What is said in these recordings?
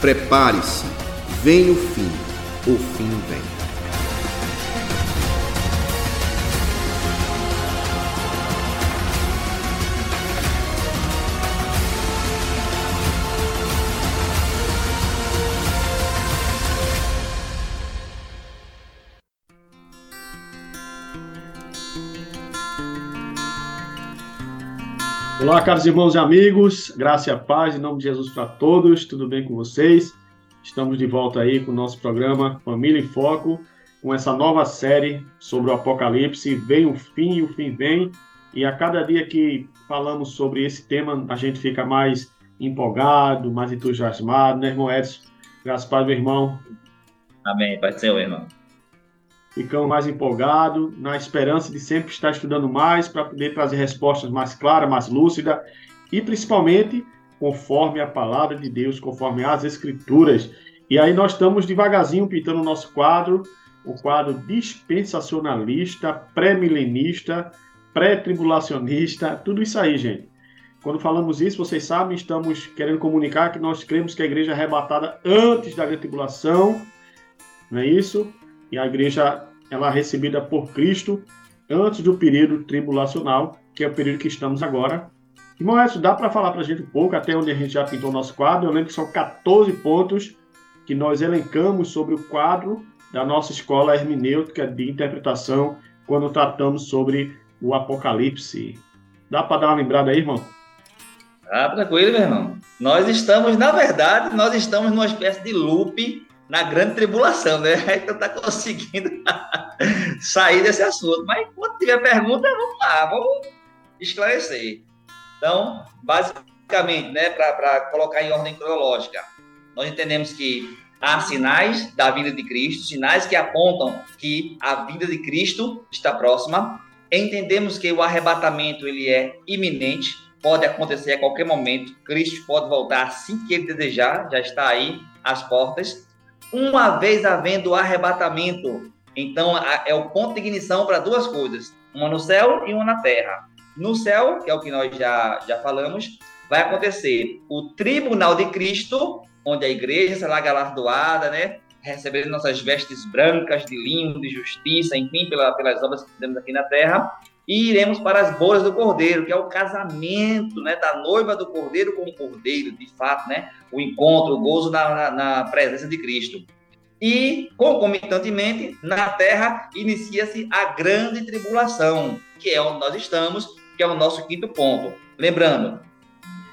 Prepare-se, vem o fim, o fim Olá, caros irmãos e amigos, graça e paz em nome de Jesus para todos, tudo bem com vocês? Estamos de volta aí com o nosso programa Família em Foco, com essa nova série sobre o Apocalipse. Vem o fim e o fim vem, e a cada dia que falamos sobre esse tema, a gente fica mais empolgado, mais entusiasmado, né, irmão Edson? Graças a Deus, meu irmão. Amém, Pai do Senhor, irmão ficamos mais empolgados, na esperança de sempre estar estudando mais para poder trazer respostas mais claras, mais lúcidas e principalmente conforme a palavra de Deus, conforme as escrituras. E aí nós estamos devagarzinho pintando o nosso quadro, o quadro dispensacionalista, pré-milenista, pré-tribulacionista, tudo isso aí, gente. Quando falamos isso, vocês sabem, estamos querendo comunicar que nós cremos que a igreja é arrebatada antes da grande tribulação, não é isso? E a igreja ela é recebida por Cristo antes do período tribulacional, que é o período que estamos agora. Irmão Edson, dá para falar para a gente um pouco, até onde a gente já pintou nosso quadro? Eu lembro que são 14 pontos que nós elencamos sobre o quadro da nossa escola hermenêutica de interpretação quando tratamos sobre o Apocalipse. Dá para dar uma lembrada aí, irmão? Ah, tranquilo, meu irmão. Nós estamos, na verdade, nós estamos numa espécie de loop na grande tribulação, né? A gente não está conseguindo sair desse assunto. Mas quando tiver pergunta, vamos lá, vamos esclarecer. Então, basicamente, né, para colocar em ordem cronológica, nós entendemos que há sinais da vinda de Cristo, sinais que apontam que a vinda de Cristo está próxima. Entendemos que o arrebatamento ele é iminente, pode acontecer a qualquer momento. Cristo pode voltar assim que ele desejar, já está aí às portas uma vez havendo arrebatamento. Então, é o ponto de ignição para duas coisas: uma no céu e uma na terra. No céu, que é o que nós já, já falamos, vai acontecer o tribunal de Cristo, onde a igreja será galardoada, né? Recebendo nossas vestes brancas de linho, de justiça, enfim, pela, pelas obras que fizemos aqui na terra e iremos para as bodas do Cordeiro, que é o casamento né, da noiva do Cordeiro com o Cordeiro, de fato, né, o encontro, o gozo na, na, na presença de Cristo. E, concomitantemente, na terra inicia-se a grande tribulação, que é onde nós estamos, que é o nosso quinto ponto. Lembrando,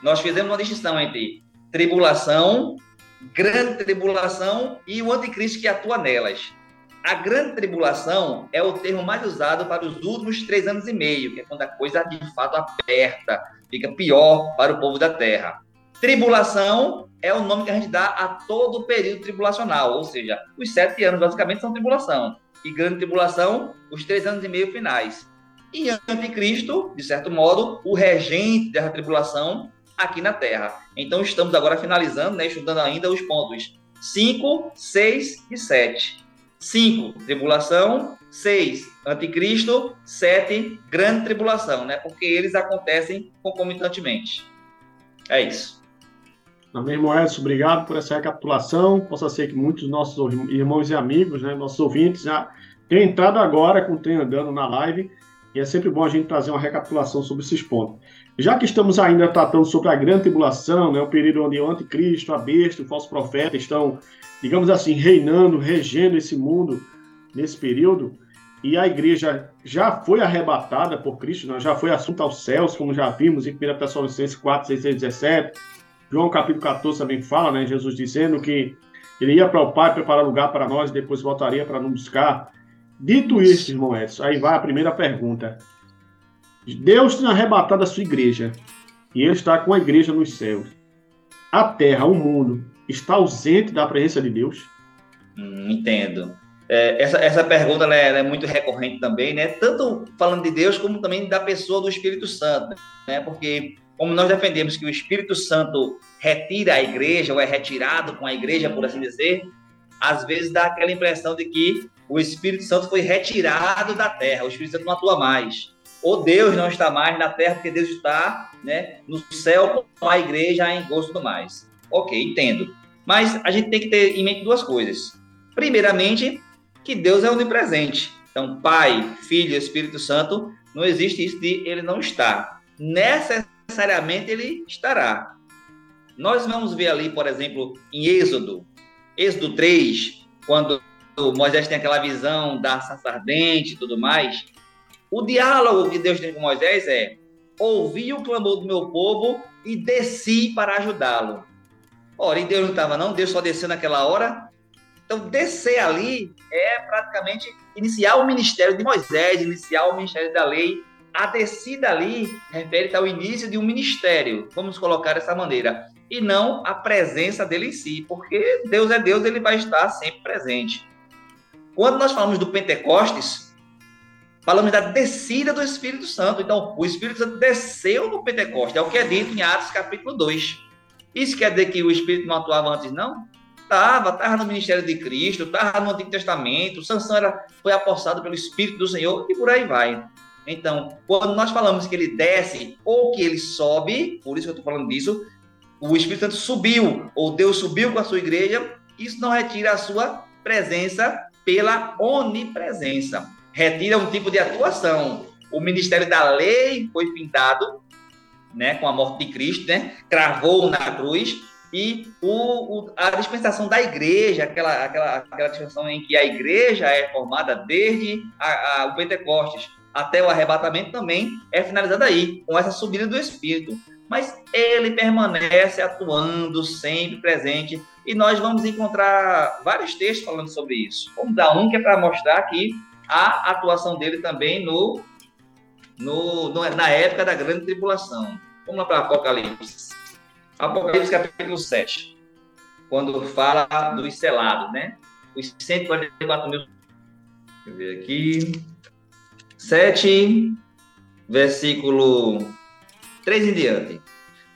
nós fizemos uma distinção entre tribulação, grande tribulação e o anticristo que atua nelas. A grande tribulação é o termo mais usado para os últimos três anos e meio, que é quando a coisa de fato aperta, fica pior para o povo da terra. Tribulação é o nome que a gente dá a todo o período tribulacional, ou seja, os sete anos basicamente são tribulação. E grande tribulação, os três anos e meio finais. E anticristo, de certo modo, o regente dessa tribulação aqui na Terra. Então estamos agora finalizando, né, estudando ainda os pontos 5, 6 e 7. 5, tribulação. 6, anticristo. 7, grande tribulação, né? Porque eles acontecem concomitantemente. É isso. Amém, Edson, obrigado por essa recapitulação. Possa ser que muitos dos nossos irmãos e amigos, né, nossos ouvintes, já tenham entrado agora com o trem andando na live. E é sempre bom a gente trazer uma recapitulação sobre esses pontos. Já que estamos ainda tratando sobre a grande tribulação, né, o período onde o anticristo, a besta, o falso profeta estão digamos assim, reinando, regendo esse mundo nesse período, e a igreja já foi arrebatada por Cristo, né? já foi assunta aos céus, como já vimos em 1 Tessalonicenses 4, 16, 17. João capítulo 14 também fala, né? Jesus dizendo que ele ia para o Pai preparar lugar para nós e depois voltaria para nos buscar. Dito isso, irmão Edson, aí vai a primeira pergunta. Deus tem arrebatado a sua igreja e ele está com a igreja nos céus. A terra, o mundo, está ausente da presença de Deus? Hum, entendo. É, essa, essa pergunta né, é muito recorrente também, né? Tanto falando de Deus como também da pessoa do Espírito Santo, né? Porque como nós defendemos que o Espírito Santo retira a igreja ou é retirado com a igreja, por assim dizer, às vezes dá aquela impressão de que o Espírito Santo foi retirado da terra, o Espírito Santo não atua mais. Ou Deus não está mais na terra, porque Deus está né, no céu com a igreja em gosto do mais. Ok, entendo. Mas a gente tem que ter em mente duas coisas. Primeiramente, que Deus é onipresente. Então, Pai, Filho Espírito Santo, não existe isso de ele não estar. Necessariamente ele estará. Nós vamos ver ali, por exemplo, em Êxodo, Êxodo 3, quando Moisés tem aquela visão da sarça ardente e tudo mais. O diálogo que Deus tem com Moisés é: ouvi o clamor do meu povo e desci para ajudá-lo. Ora, e Deus não estava, não? Deus só desceu naquela hora? Então, descer ali é praticamente iniciar o ministério de Moisés, iniciar o ministério da lei. A descida ali refere ao início de um ministério, vamos colocar dessa maneira, e não a presença dele em si, porque Deus é Deus, ele vai estar sempre presente. Quando nós falamos do Pentecostes, falamos da descida do Espírito Santo. Então, o Espírito Santo desceu no Pentecostes, é o que é dito em Atos capítulo 2. Isso quer dizer que o Espírito não atuava antes, não? Estava, estava no ministério de Cristo, estava no Antigo Testamento, Sansão era, foi apossado pelo Espírito do Senhor e por aí vai. Então, quando nós falamos que ele desce ou que ele sobe, por isso que eu estou falando disso, o Espírito Santo subiu, ou Deus subiu com a sua igreja, isso não retira a sua presença pela onipresença. Retira um tipo de atuação. O ministério da lei foi pintado né, com a morte de Cristo, né, cravou na cruz, e o, o, a dispensação da igreja, aquela, aquela, aquela dispensação em que a igreja é formada desde a, a, o Pentecostes até o arrebatamento também é finalizada aí, com essa subida do Espírito. Mas ele permanece atuando, sempre presente, e nós vamos encontrar vários textos falando sobre isso. Vamos dar um que é para mostrar aqui a atuação dele também no, no, no, na época da grande tribulação. Vamos lá para Apocalipse. Apocalipse capítulo 7, quando fala dos selados, né? Os 144 mil. Deixa eu ver aqui. 7, versículo 3 em diante.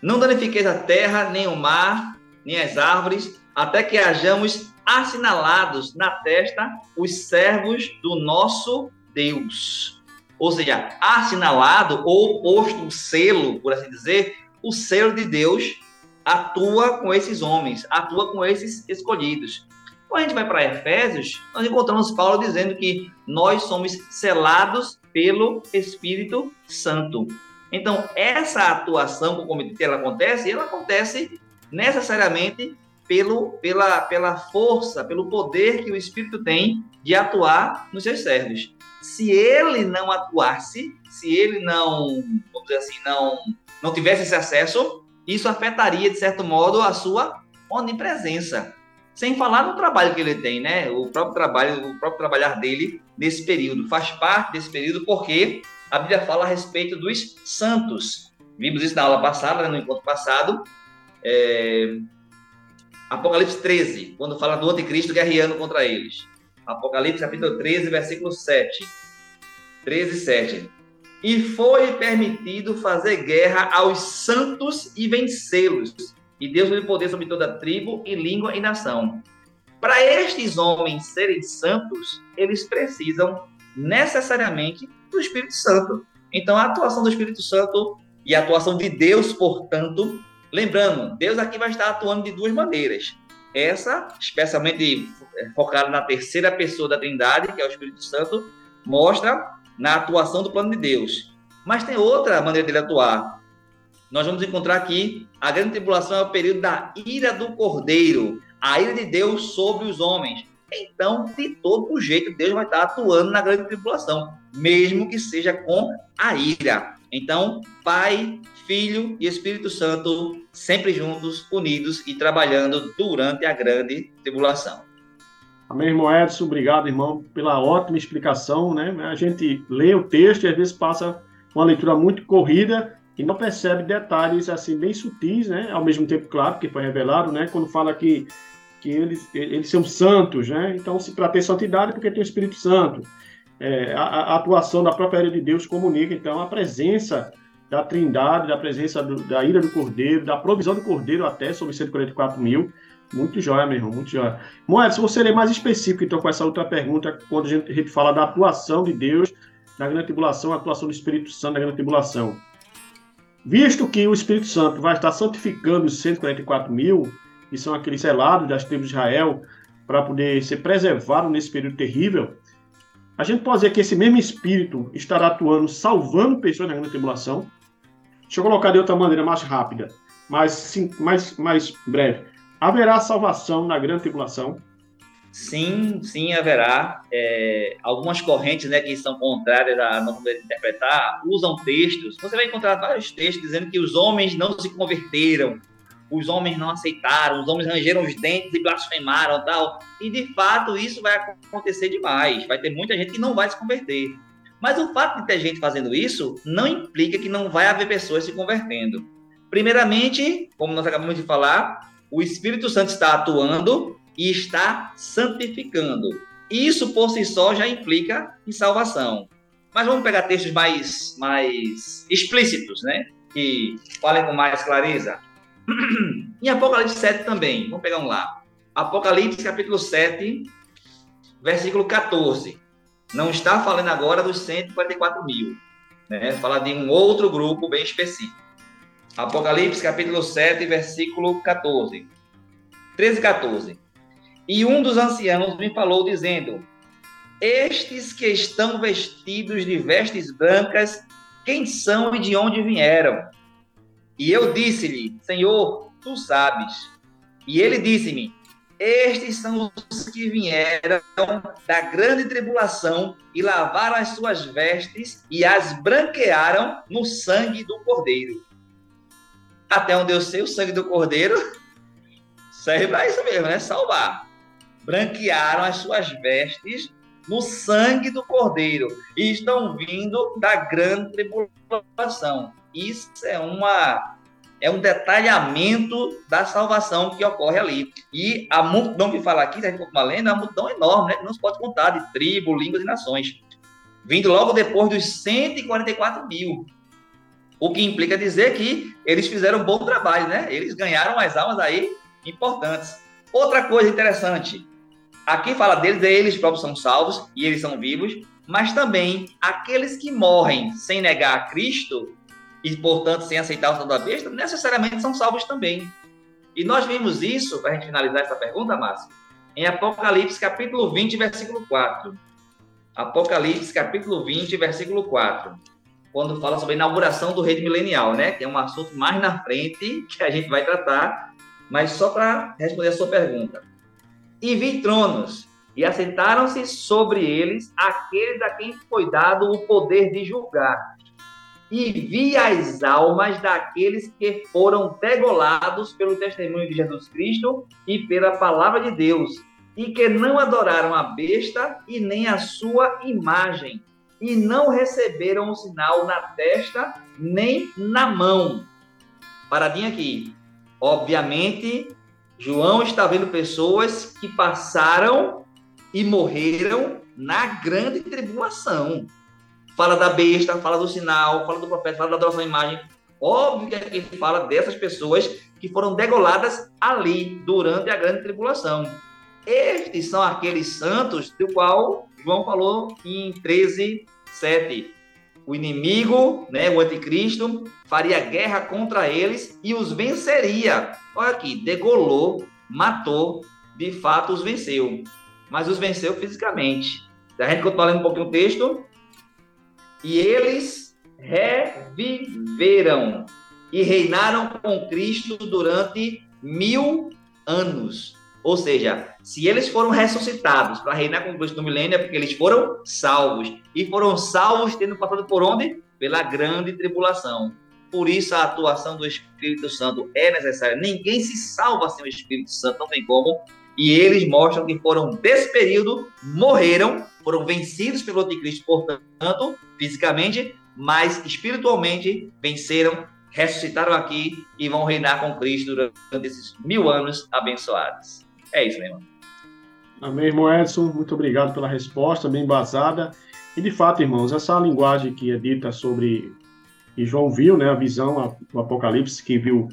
Não danifiqueis a terra, nem o mar, nem as árvores, até que hajamos assinalados na testa os servos do nosso Deus. Ou seja, assinalado ou posto o selo, por assim dizer, o selo de Deus atua com esses homens, atua com esses escolhidos. Quando a gente vai para Efésios, nós encontramos Paulo dizendo que nós somos selados pelo Espírito Santo. Então, essa atuação com o comitê ela acontece, ela acontece necessariamente pelo, pela, pela força, pelo poder que o Espírito tem de atuar nos seus servos se ele não atuasse, se ele não, vamos dizer assim, não, não tivesse esse acesso, isso afetaria, de certo modo, a sua onipresença. Sem falar no trabalho que ele tem, né? O próprio trabalho, o próprio trabalhar dele nesse período. Faz parte desse período porque a Bíblia fala a respeito dos santos. Vimos isso na aula passada, né? no encontro passado. É... Apocalipse 13, quando fala do anticristo guerreando contra eles. Apocalipse capítulo 13, versículo 7. 13, 7. E foi permitido fazer guerra aos santos e vencê-los. E Deus lhe poder sobre toda tribo e língua e nação. Para estes homens serem santos, eles precisam necessariamente do Espírito Santo. Então, a atuação do Espírito Santo e a atuação de Deus, portanto, lembrando, Deus aqui vai estar atuando de duas maneiras. Essa, especialmente é, focada na terceira pessoa da Trindade, que é o Espírito Santo, mostra na atuação do plano de Deus. Mas tem outra maneira dele atuar. Nós vamos encontrar aqui a grande tribulação é o período da ira do Cordeiro, a ira de Deus sobre os homens. Então, de todo jeito, Deus vai estar atuando na grande tribulação, mesmo que seja com a ira. Então, Pai, Filho e Espírito Santo sempre juntos, unidos e trabalhando durante a grande tribulação. Amém, irmão Edson, obrigado, irmão, pela ótima explicação, né? A gente lê o texto e às vezes passa uma leitura muito corrida e não percebe detalhes assim bem sutis, né? Ao mesmo tempo, claro, que foi revelado, né? Quando fala que que eles, eles são santos, né? Então, para ter santidade, porque tem o Espírito Santo. É, a, a, atuação da própria ira de Deus comunica, então, a presença da trindade, da presença do, da ira do Cordeiro, da provisão do Cordeiro até sobre 144 mil. Muito jóia, meu irmão, muito jóia. Moeda, se você ler mais específico, então, com essa outra pergunta, quando a gente, a gente fala da atuação de Deus na grande tribulação, a atuação do Espírito Santo na grande tribulação. Visto que o Espírito Santo vai estar santificando os 144 mil, que são aqueles selados das tribos de Israel, para poder ser preservado nesse período terrível, a gente pode dizer que esse mesmo Espírito estará atuando, salvando pessoas na grande tribulação. Deixa eu colocar de outra maneira mais rápida, mais, sim, mais, mais breve. Haverá salvação na grande tribulação? Sim, sim, haverá. É, algumas correntes né, que são contrárias à norma de interpretar usam textos. Você vai encontrar vários textos dizendo que os homens não se converteram, os homens não aceitaram, os homens rangeram os dentes e blasfemaram tal. E de fato isso vai acontecer demais. Vai ter muita gente que não vai se converter. Mas o fato de ter gente fazendo isso não implica que não vai haver pessoas se convertendo. Primeiramente, como nós acabamos de falar, o Espírito Santo está atuando e está santificando. Isso por si só já implica em salvação. Mas vamos pegar textos mais, mais explícitos, né? Que falem com mais clareza. Em Apocalipse 7 também, vamos pegar um lá. Apocalipse capítulo 7, versículo 14. Não está falando agora dos 144 mil, né? Fala de um outro grupo bem específico. Apocalipse capítulo 7, versículo 14. 13 e 14. E um dos anciãos me falou, dizendo: Estes que estão vestidos de vestes brancas, quem são e de onde vieram? E eu disse-lhe: Senhor, tu sabes. E ele disse-me: Estes são os que vieram da grande tribulação e lavaram as suas vestes e as branquearam no sangue do Cordeiro. Até onde eu sei, o sangue do Cordeiro serve para isso mesmo, né? Salvar. Branquearam as suas vestes no sangue do Cordeiro e estão vindo da grande tribulação. Isso é uma é um detalhamento da salvação que ocorre ali. E a multidão que fala aqui, se a gente for lendo, é uma multidão enorme, né? Não se pode contar, de tribo, línguas e nações. Vindo logo depois dos 144 mil. O que implica dizer que eles fizeram um bom trabalho, né? Eles ganharam as almas aí importantes. Outra coisa interessante, aqui fala deles, eles próprios são salvos e eles são vivos, mas também aqueles que morrem sem negar a Cristo e, portanto, sem aceitar o santo da besta, necessariamente são salvos também. E nós vimos isso, para a gente finalizar essa pergunta, Márcio, em Apocalipse capítulo 20, versículo 4. Apocalipse capítulo 20, versículo 4. Quando fala sobre a inauguração do reino milenial, né? Que é um assunto mais na frente que a gente vai tratar, mas só para responder a sua pergunta. E vi tronos, e assentaram-se sobre eles aqueles a quem foi dado o poder de julgar e vi as almas daqueles que foram degolados pelo testemunho de Jesus Cristo e pela palavra de Deus, e que não adoraram a besta e nem a sua imagem, e não receberam o sinal na testa nem na mão. Paradinha aqui. Obviamente, João está vendo pessoas que passaram e morreram na grande tribulação fala da besta, fala do sinal, fala do profeta, fala da adoração à imagem. Óbvio que aqui fala dessas pessoas que foram degoladas ali, durante a grande tribulação. Estes são aqueles santos do qual João falou em 13, 7. O inimigo, né, o anticristo, faria guerra contra eles e os venceria. Olha aqui, degolou, matou, de fato os venceu. Mas os venceu fisicamente. A gente continuar lendo um pouquinho o texto, e eles reviveram e reinaram com Cristo durante mil anos. Ou seja, se eles foram ressuscitados para reinar com Cristo no milênio, é porque eles foram salvos. E foram salvos tendo passado por onde? Pela grande tribulação. Por isso a atuação do Espírito Santo é necessária. Ninguém se salva sem o Espírito Santo, não tem como. E eles mostram que foram desse período, morreram foram vencidos pelo anticristo, portanto, fisicamente, mas espiritualmente venceram, ressuscitaram aqui e vão reinar com Cristo durante esses mil anos abençoados. É isso, irmão. Amém, irmão Edson. Muito obrigado pela resposta, bem embasada. E de fato, irmãos, essa linguagem que é dita sobre. E João viu, né, a visão, do Apocalipse, que viu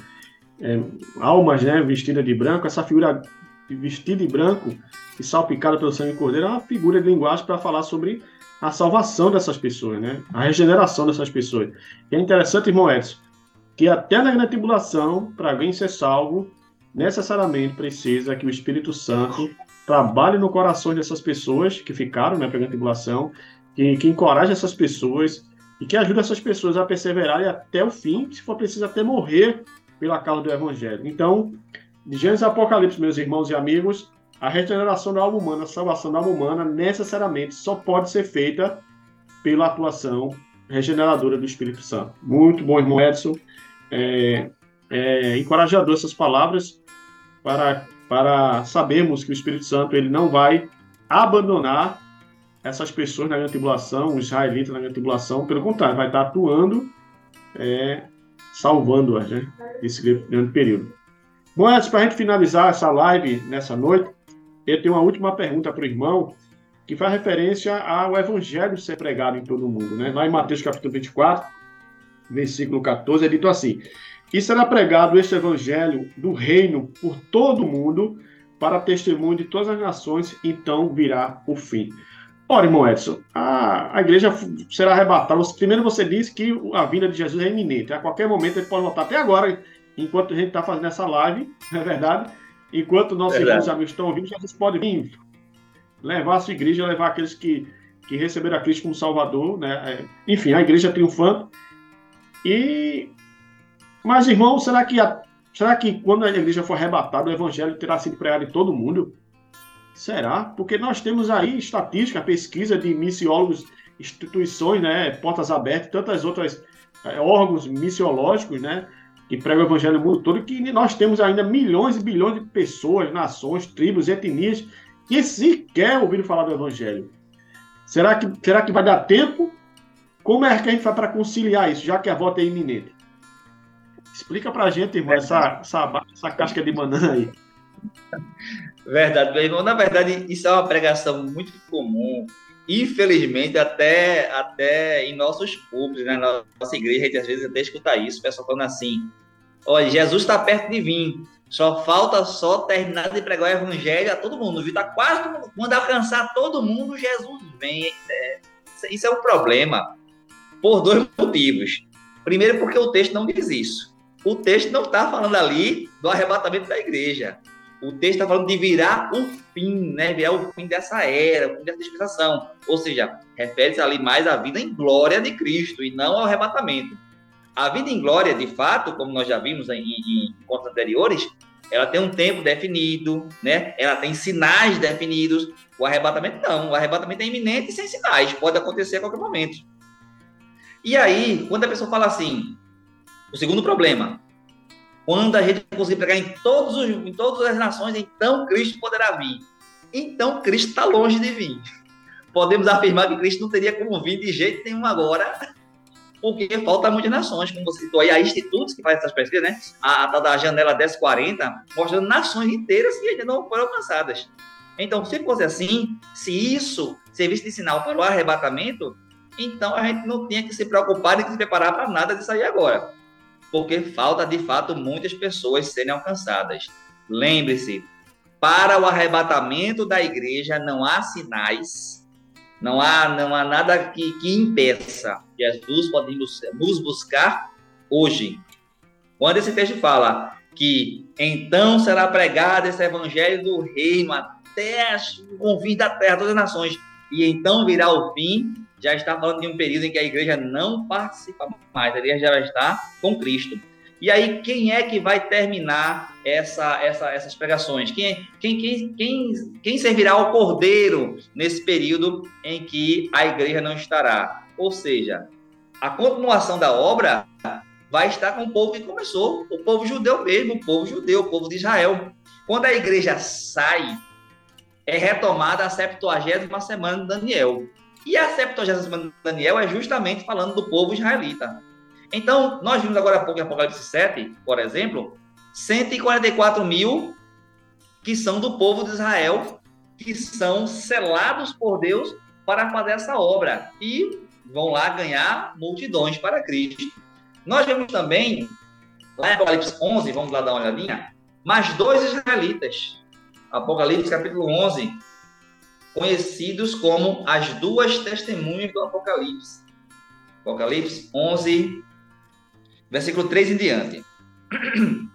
é, almas né, vestidas de branco, essa figura vestida de branco e salpicada pelo sangue cordeiro é uma figura de linguagem para falar sobre a salvação dessas pessoas, né? A regeneração dessas pessoas. E é interessante, irmão Edson, que até na grande tribulação, para alguém ser salvo, necessariamente precisa que o Espírito Santo trabalhe no coração dessas pessoas que ficaram né, pegando tribulação, que, que encoraje essas pessoas e que ajude essas pessoas a perseverarem até o fim, se for preciso até morrer pela causa do Evangelho. Então, de Gênesis Apocalipse, meus irmãos e amigos, a regeneração da alma humana, a salvação da alma humana, necessariamente só pode ser feita pela atuação regeneradora do Espírito Santo. Muito bom, irmão Edson. É, é encorajador essas palavras para, para sabermos que o Espírito Santo ele não vai abandonar essas pessoas na grande tribulação, os israelitas na grande tribulação, pelo contrário, vai estar atuando, é, salvando-as né, nesse grande período. Bom, Edson, para a gente finalizar essa live nessa noite, eu tenho uma última pergunta para o irmão, que faz referência ao evangelho ser pregado em todo o mundo. Né? Lá em Mateus capítulo 24, versículo 14, é dito assim: E será pregado este evangelho do reino por todo o mundo, para testemunho de todas as nações, então virá o fim. Ora, irmão Edson, a, a igreja será arrebatada. Primeiro você disse que a vinda de Jesus é iminente. A qualquer momento ele pode voltar. Até agora, enquanto a gente está fazendo essa live, não é verdade? Enquanto nossos irmãos e amigos estão ouvindo, Jesus pode vir levar a sua igreja, levar aqueles que, que receberam a Cristo como Salvador, né? É, enfim, a igreja triunfante. E mas irmão, será que a... será que quando a igreja for arrebatada, o evangelho terá sido pregado em todo mundo? Será? Porque nós temos aí estatística, pesquisa de missiólogos, instituições, né, portas abertas, tantas outras é, órgãos missiológicos, né, que pregam o evangelho no mundo todo, que nós temos ainda milhões e bilhões de pessoas, nações, tribos, etnias, que sequer ouviram falar do evangelho. Será que, será que vai dar tempo? Como é que a gente faz para conciliar isso, já que a volta é iminente? Explica para a gente, irmão, essa, essa, essa casca de banana aí. Verdade, meu irmão. Na verdade, isso é uma pregação muito comum. Infelizmente, até, até em nossos públicos, né? na nossa igreja, a gente às vezes até escuta isso, o pessoal falando assim: olha, Jesus está perto de vir, só falta só terminar de pregar o evangelho a todo mundo, viu? Está quase todo mundo. Quando alcançar todo mundo, Jesus vem. É, isso é um problema por dois motivos. Primeiro, porque o texto não diz isso. O texto não está falando ali do arrebatamento da igreja. O texto está falando de virar o fim, né? Virar o fim dessa era, o fim dessa dispensação. Ou seja, refere-se ali mais à vida em glória de Cristo e não ao arrebatamento. A vida em glória, de fato, como nós já vimos em, em encontros anteriores, ela tem um tempo definido, né? Ela tem sinais definidos. O arrebatamento não. O arrebatamento é iminente e sem sinais. Pode acontecer a qualquer momento. E aí, quando a pessoa fala assim, o segundo problema, quando a gente conseguir pregar em, todos os, em todas as nações, então Cristo poderá vir. Então Cristo está longe de vir. Podemos afirmar que Cristo não teria como vir de jeito nenhum agora, porque falta muitas nações, como você citou aí, há institutos que fazem essas pesquisas, né? A, a da janela 1040, mostrando nações inteiras que ainda não foram alcançadas. Então, se fosse assim, se isso servisse de sinal para o arrebatamento, então a gente não tinha que se preocupar e se preparar para nada disso aí agora porque falta de fato muitas pessoas serem alcançadas. Lembre-se, para o arrebatamento da igreja não há sinais, não há, não há nada que, que impeça. Jesus pode nos buscar hoje. Quando esse texto fala que então será pregado esse evangelho do reino até o fim da terra, todas as nações, e então virá o fim, já está falando de um período em que a igreja não participa mais, a igreja já está com Cristo. E aí, quem é que vai terminar essa, essa, essas pregações? Quem, quem, quem, quem, quem servirá ao cordeiro nesse período em que a igreja não estará? Ou seja, a continuação da obra vai estar com o povo que começou, o povo judeu mesmo, o povo judeu, o povo de Israel. Quando a igreja sai, é retomada a 70 semana de Daniel. E a 70 semana de Daniel é justamente falando do povo israelita. Então, nós vimos agora há pouco em Apocalipse 7, por exemplo, 144 mil que são do povo de Israel, que são selados por Deus para fazer essa obra e vão lá ganhar multidões para Cristo. Nós vemos também, lá em Apocalipse 11, vamos lá dar uma olhadinha, mais dois israelitas. Apocalipse capítulo 11, conhecidos como as duas testemunhas do Apocalipse. Apocalipse 11, versículo 3 em diante.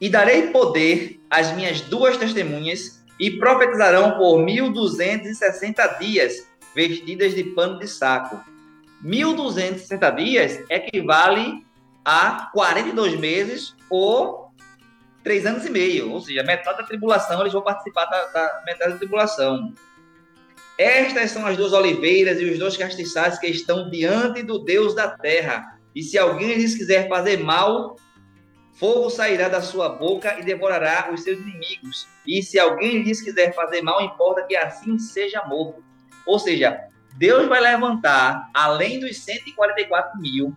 E darei poder às minhas duas testemunhas, e profetizarão por 1260 dias, vestidas de pano de saco. 1260 dias equivale a 42 meses ou 3 anos e meio, ou seja, metade da tribulação, eles vão participar da, da metade da tribulação. Estas são as duas oliveiras e os dois castiçais que estão diante do Deus da terra. E se alguém lhes quiser fazer mal, fogo sairá da sua boca e devorará os seus inimigos. E se alguém lhes quiser fazer mal, importa que assim seja morto. Ou seja, Deus vai levantar, além dos 144 mil,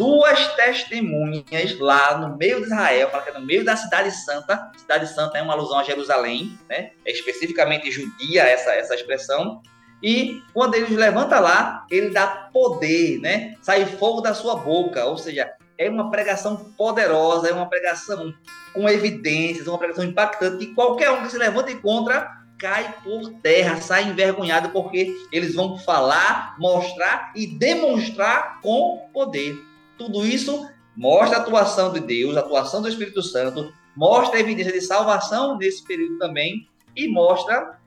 duas testemunhas lá no meio de Israel, é no meio da cidade santa. Cidade santa é uma alusão a Jerusalém, né? É especificamente judia essa, essa expressão. E quando ele levanta lá, ele dá poder, né? Sai fogo da sua boca, ou seja, é uma pregação poderosa, é uma pregação com evidências, uma pregação impactante que qualquer um que se levante contra cai por terra, sai envergonhado porque eles vão falar, mostrar e demonstrar com poder. Tudo isso mostra a atuação de Deus, a atuação do Espírito Santo, mostra a evidência de salvação nesse período também e mostra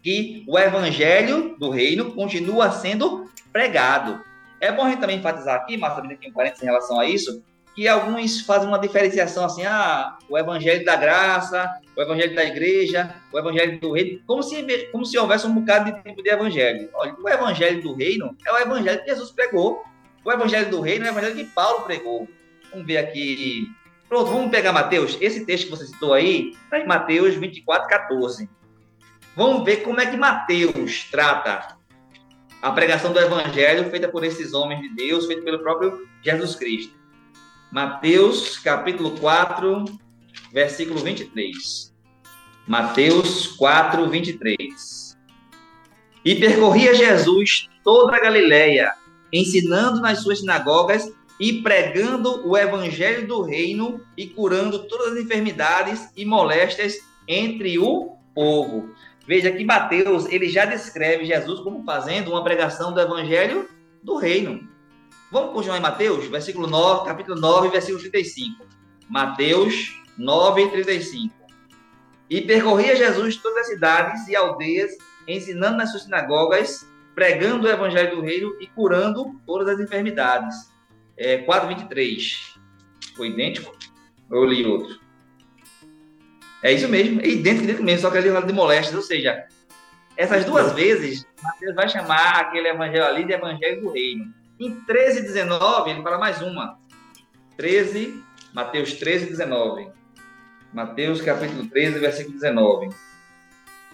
que o evangelho do reino continua sendo pregado. É bom a gente também enfatizar aqui, Márcio, também tem um parênteses em relação a isso, que alguns fazem uma diferenciação assim, ah, o evangelho da graça, o evangelho da igreja, o evangelho do reino, como se, como se houvesse um bocado de tipo de evangelho. Olha, o evangelho do reino é o evangelho que Jesus pregou. O evangelho do reino é o evangelho que Paulo pregou. Vamos ver aqui. Pronto, vamos pegar Mateus. Esse texto que você citou aí está em Mateus 24, 14. Vamos ver como é que Mateus trata a pregação do evangelho feita por esses homens de Deus, feita pelo próprio Jesus Cristo. Mateus, capítulo 4, versículo 23. Mateus 4, 23. E percorria Jesus toda a Galileia, ensinando nas suas sinagogas e pregando o evangelho do reino e curando todas as enfermidades e moléstias entre o povo. Veja que Mateus, ele já descreve Jesus como fazendo uma pregação do evangelho do reino. Vamos continuar em Mateus, versículo 9, capítulo 9, versículo 35. Mateus 9, 35. E percorria Jesus todas as cidades e aldeias, ensinando nas suas sinagogas pregando o evangelho do reino e curando todas as enfermidades. É, 4,23. Foi idêntico? Ou eu li outro? É isso mesmo, é idêntico, idêntico mesmo, só que ali fala de moléstias, ou seja, essas duas vezes, Mateus vai chamar aquele evangelho ali de evangelho do reino. Em 13, 19, ele fala mais uma. 13, Mateus 13, 19. Mateus capítulo 13, versículo 19.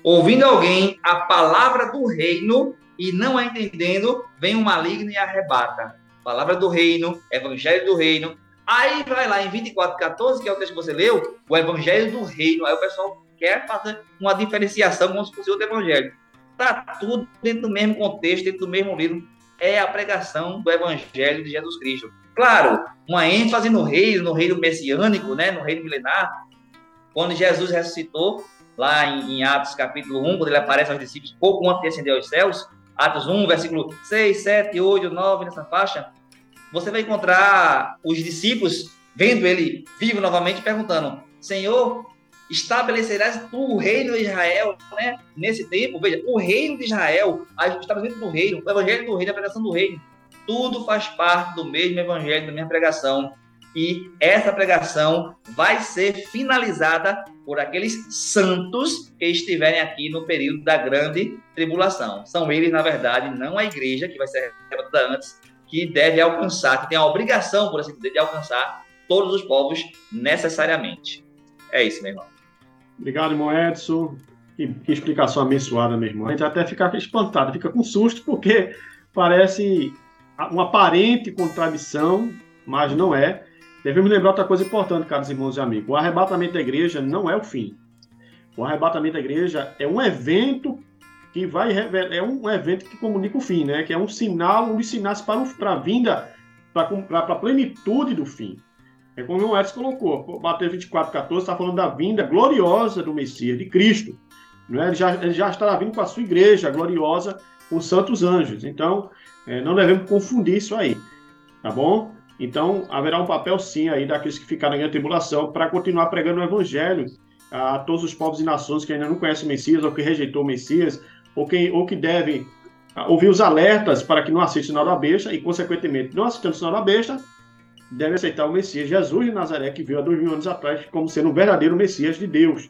Ouvindo alguém a palavra do reino, e não a entendendo, vem um maligno e arrebata. Palavra do reino, evangelho do reino. Aí vai lá em 24, 14, que é o texto que você leu, o evangelho do reino. Aí o pessoal quer fazer uma diferenciação como se fosse outro evangelho. Está tudo dentro do mesmo contexto, dentro do mesmo livro. É a pregação do evangelho de Jesus Cristo. Claro, uma ênfase no reino, no reino messiânico, né, no reino milenar. Quando Jesus ressuscitou, lá em, em Atos capítulo 1, quando ele aparece aos discípulos pouco antes de ascender aos céus, Atos 1, versículo 6, 7, 8, 9, nessa faixa, você vai encontrar os discípulos vendo ele vivo novamente, perguntando: Senhor, estabelecerás tu o reino de Israel, né? Nesse tempo, veja, o reino de Israel, o estabelecimento do reino, o evangelho do reino, a pregação do reino, tudo faz parte do mesmo evangelho, da mesma pregação. E essa pregação vai ser finalizada por aqueles santos que estiverem aqui no período da grande tribulação. São eles, na verdade, não a igreja, que vai ser arrebatada antes, que deve alcançar, que tem a obrigação, por assim dizer, de alcançar todos os povos necessariamente. É isso, meu irmão. Obrigado, irmão Edson. Que, que explicação abençoada, meu irmão. A gente até fica espantado, fica com susto, porque parece uma aparente contradição, mas não é. Devemos lembrar outra coisa importante, caros irmãos e amigos. O arrebatamento da igreja não é o fim. O arrebatamento da igreja é um evento que vai é um evento que comunica o fim, né? Que é um sinal, um dos sinais para, para a vinda, para a plenitude do fim. É como o Edson colocou, Mateus 24, 14 está falando da vinda gloriosa do Messias, de Cristo. Né? Ele, já, ele já estará vindo com a sua igreja gloriosa, com os santos anjos. Então, é, não devemos confundir isso aí, tá bom? Então, haverá um papel sim aí daqueles que ficaram em tribulação para continuar pregando o evangelho a todos os povos e nações que ainda não conhecem o Messias ou que rejeitou o Messias ou que, ou que devem ouvir os alertas para que não assista o sinal da besta e, consequentemente, não assistindo o sinal da besta, deve aceitar o Messias Jesus de Nazaré, que veio há dois mil anos atrás como sendo o verdadeiro Messias de Deus.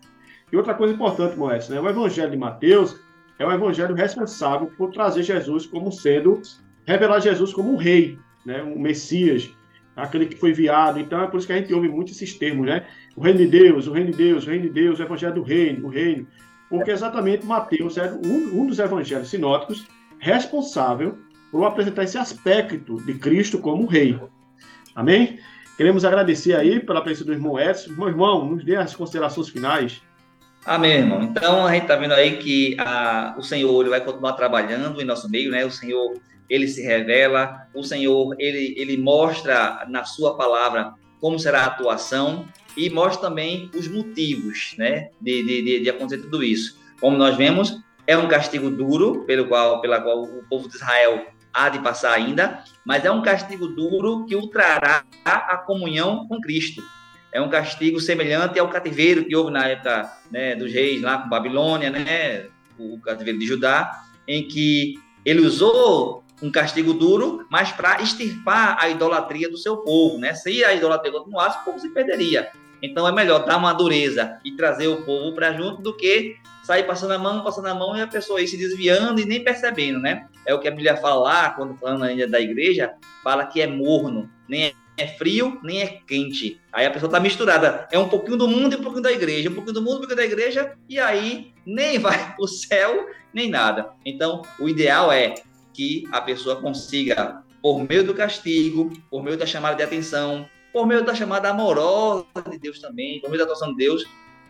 E outra coisa importante, Moés, né? o Evangelho de Mateus é o Evangelho responsável por trazer Jesus como sendo, revelar Jesus como um rei, né? um Messias, aquele que foi enviado. Então é por isso que a gente ouve muito esses termos, né? O reino de Deus, o reino de Deus, o reino de Deus, o Evangelho do reino, o reino. Porque exatamente Mateus é um, um dos evangelhos sinóticos responsável por apresentar esse aspecto de Cristo como rei. Amém? Queremos agradecer aí pela presença do irmão Edson. Meu irmão, nos dê as considerações finais. Amém, irmão. Então, a gente está vendo aí que a, o Senhor ele vai continuar trabalhando em nosso meio, né? O Senhor, ele se revela, o Senhor, ele, ele mostra na sua palavra como será a atuação e mostra também os motivos, né, de, de, de acontecer tudo isso. Como nós vemos, é um castigo duro pelo qual, pela qual o povo de Israel há de passar ainda, mas é um castigo duro que o trará a comunhão com Cristo. É um castigo semelhante ao cativeiro que houve na época né, dos reis lá com Babilônia, né, o cativeiro de Judá, em que ele usou um castigo duro, mas para extirpar a idolatria do seu povo, né? Se a idolatria continuasse, o povo se perderia. Então é melhor dar uma dureza e trazer o povo para junto do que sair passando a mão, passando a mão e a pessoa ir se desviando e nem percebendo, né? É o que a Bíblia fala lá, quando falando ainda da igreja, fala que é morno, nem é frio, nem é quente. Aí a pessoa está misturada. É um pouquinho do mundo e um pouquinho da igreja, um pouquinho do mundo e um pouquinho da igreja, e aí nem vai para o céu, nem nada. Então, o ideal é que a pessoa consiga, por meio do castigo, por meio da chamada de atenção, por meio da chamada amorosa de Deus também, por meio da atuação de Deus,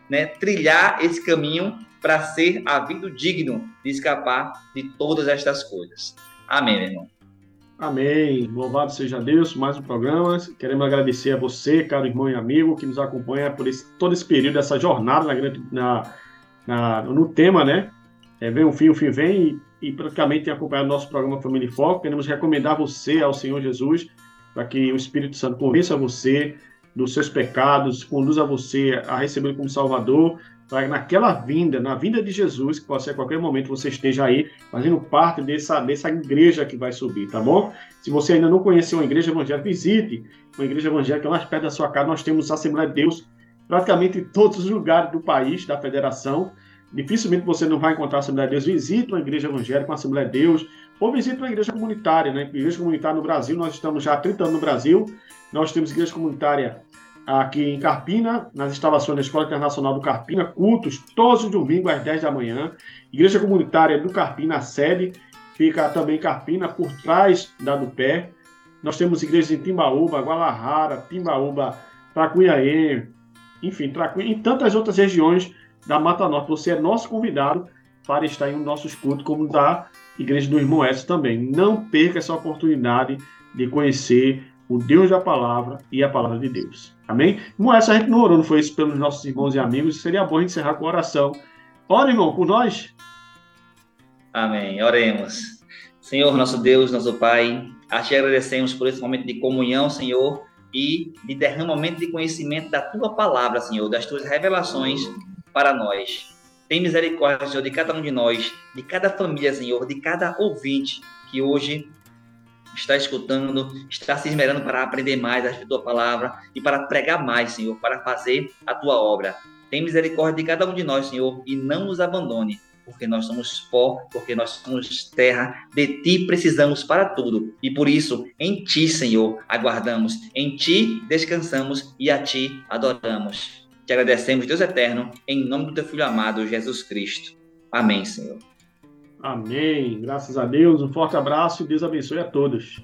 né, trilhar esse caminho para ser havido digno de escapar de todas estas coisas. Amém, meu irmão. Amém. Louvado seja Deus, mais um programa. Queremos agradecer a você, caro irmão e amigo, que nos acompanha por esse, todo esse período, essa jornada na, na, na, no tema, né? É, vem o fim, o fim vem, e, e praticamente tem acompanhado nosso programa Família e Foco. Queremos recomendar você ao Senhor Jesus, para que o Espírito Santo convença você dos seus pecados, conduza você a receber como Salvador, para naquela vinda, na vinda de Jesus, que pode ser a qualquer momento você esteja aí fazendo parte dessa, dessa igreja que vai subir, tá bom? Se você ainda não conheceu uma igreja evangélica, visite uma igreja evangélica mais perto da sua casa. Nós temos a Assembleia de Deus praticamente em todos os lugares do país, da federação. Dificilmente você não vai encontrar a Assembleia de Deus. Visite uma igreja evangélica, uma Assembleia de Deus, ou visite uma igreja comunitária, né? Igreja comunitária no Brasil, nós estamos já há 30 anos no Brasil. Nós temos igreja comunitária aqui em Carpina, nas instalações da Escola Internacional do Carpina, cultos todos os domingos às 10 da manhã. Igreja Comunitária do Carpina, a sede, fica também em Carpina, por trás da do pé. Nós temos igrejas em Timbaúba, Gualahara, Timbaúba, Tracunhaém, enfim, Tracunha, em tantas outras regiões da Mata Norte. Você é nosso convidado para estar em um nossos cultos, como da Igreja do Irmão S também. Não perca essa oportunidade de conhecer o Deus da palavra e a palavra de Deus. Amém? Como essa a gente não orou, não foi isso pelos nossos irmãos e amigos, seria bom a gente encerrar com oração. Ora, irmão, por nós. Amém. Oremos. Senhor, nosso Deus, nosso Pai, a Te agradecemos por esse momento de comunhão, Senhor, e de derramamento de conhecimento da Tua palavra, Senhor, das Tuas revelações para nós. Tem misericórdia, Senhor, de cada um de nós, de cada família, Senhor, de cada ouvinte que hoje está escutando, está se esmerando para aprender mais a tua palavra e para pregar mais, Senhor, para fazer a tua obra. Tem misericórdia de cada um de nós, Senhor, e não nos abandone, porque nós somos pó, porque nós somos terra, de ti precisamos para tudo. E por isso, em ti, Senhor, aguardamos, em ti descansamos e a ti adoramos. Te agradecemos, Deus eterno, em nome do teu filho amado, Jesus Cristo. Amém, Senhor. Amém. Graças a Deus. Um forte abraço e Deus abençoe a todos.